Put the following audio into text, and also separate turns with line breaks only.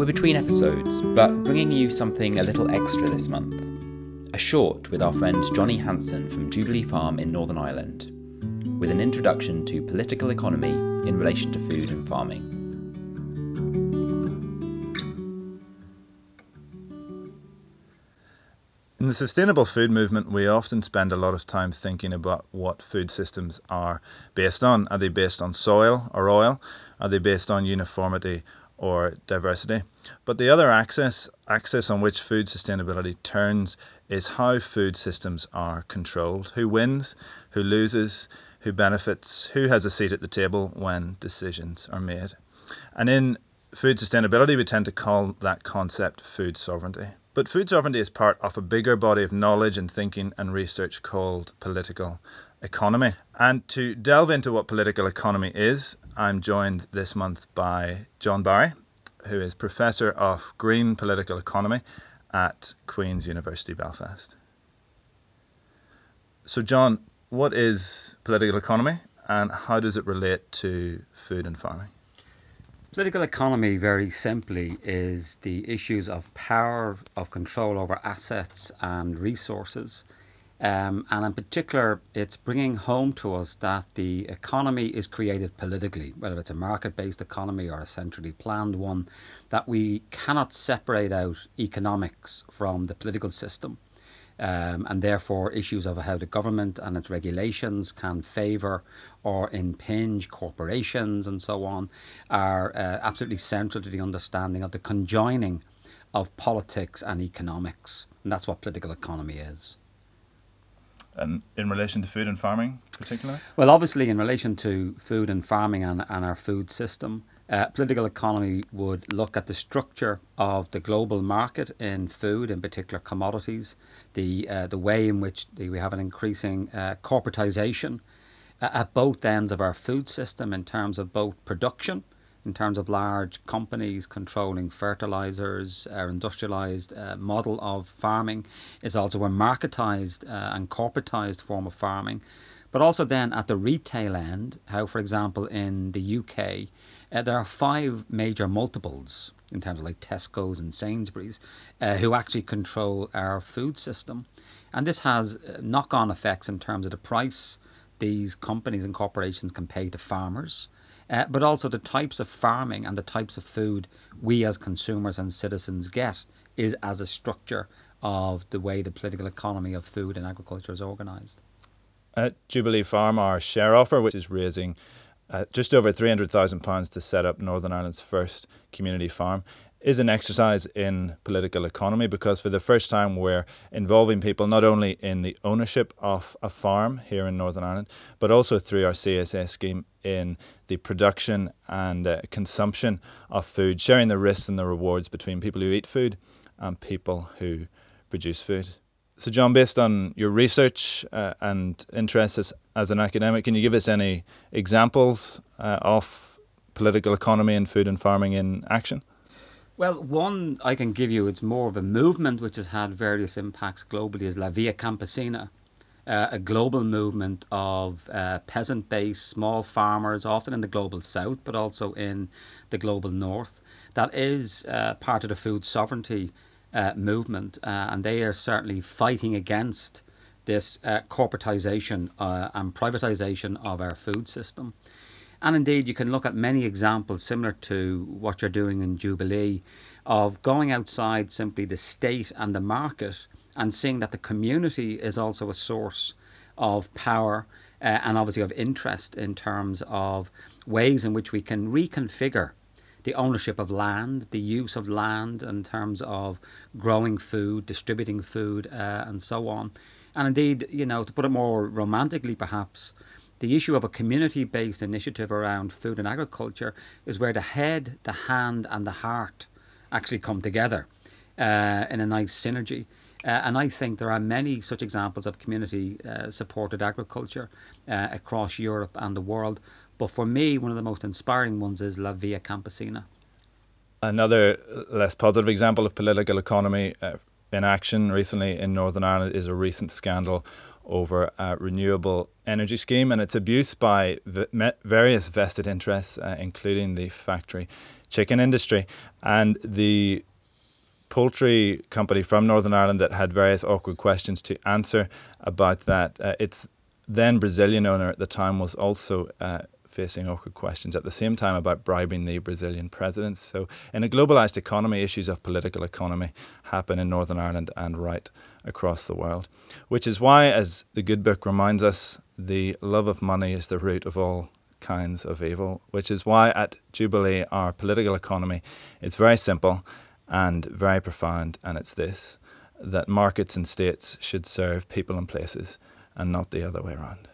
We're between episodes, but bringing you something a little extra this month. A short with our friend Johnny Hanson from Jubilee Farm in Northern Ireland, with an introduction to political economy in relation to food and farming.
In the sustainable food movement, we often spend a lot of time thinking about what food systems are based on. Are they based on soil or oil? Are they based on uniformity or diversity? But the other axis, axis on which food sustainability turns, is how food systems are controlled. Who wins? Who loses? Who benefits? Who has a seat at the table when decisions are made? And in food sustainability, we tend to call that concept food sovereignty. But food sovereignty is part of a bigger body of knowledge and thinking and research called political economy. And to delve into what political economy is, I'm joined this month by John Barry, who is Professor of Green Political Economy at Queen's University Belfast. So, John, what is political economy and how does it relate to food and farming?
Political economy, very simply, is the issues of power, of control over assets and resources. Um, and in particular, it's bringing home to us that the economy is created politically, whether it's a market based economy or a centrally planned one, that we cannot separate out economics from the political system um, and therefore issues of how the government and its regulations can favour or impinge corporations and so on are uh, absolutely central to the understanding of the conjoining of politics and economics. And that's what political economy is.
And in relation to food and farming, particularly?
Well, obviously, in relation to food and farming and, and our food system, uh, political economy would look at the structure of the global market in food, in particular commodities, the uh, the way in which the, we have an increasing uh, corporatization uh, at both ends of our food system in terms of both production, in terms of large companies controlling fertilizers, our industrialized uh, model of farming is also a marketized uh, and corporatized form of farming. But also then at the retail end, how, for example, in the UK, uh, there are five major multiples in terms of like Tesco's and Sainsbury's uh, who actually control our food system. And this has uh, knock on effects in terms of the price these companies and corporations can pay to farmers, uh, but also the types of farming and the types of food we as consumers and citizens get is as a structure of the way the political economy of food and agriculture is organised.
At Jubilee Farm, our share offer, which is raising uh, just over £300,000 to set up Northern Ireland's first community farm is an exercise in political economy because for the first time we're involving people not only in the ownership of a farm here in Northern Ireland, but also through our CSA scheme in the production and uh, consumption of food, sharing the risks and the rewards between people who eat food and people who produce food. So, John, based on your research uh, and interests as, as, an academic, can you give us any examples uh, of political economy and food and farming in action?
Well, one I can give you, it's more of a movement which has had various impacts globally, is La Via Campesina, uh, a global movement of uh, peasant based small farmers, often in the global south, but also in the global north, that is uh, part of the food sovereignty uh, movement, uh, and they are certainly fighting against this uh, corporatization and privatization of our food system. And indeed, you can look at many examples similar to what you're doing in Jubilee of going outside simply the state and the market and seeing that the community is also a source of power uh, and obviously of interest in terms of ways in which we can reconfigure the ownership of land, the use of land in terms of growing food, distributing food, uh, and so on. And indeed, you know, to put it more romantically, perhaps, the issue of a community based initiative around food and agriculture is where the head, the hand, and the heart actually come together uh, in a nice synergy. Uh, and I think there are many such examples of community uh, supported agriculture uh, across Europe and the world. But for me, one of the most inspiring ones is La Via Campesina.
Another less positive example of political economy uh, in action recently in Northern Ireland is a recent scandal over a renewable energy scheme and its abuse by various vested interests, uh, including the factory chicken industry. And the poultry company from Northern Ireland that had various awkward questions to answer about that. Uh, its then Brazilian owner at the time was also uh, facing awkward questions at the same time about bribing the Brazilian president. So, in a globalized economy, issues of political economy happen in Northern Ireland and right across the world. Which is why, as the good book reminds us, the love of money is the root of all kinds of evil, which is why at Jubilee our political economy is very simple and very profound, and it's this that markets and states should serve people and places and not the other way around.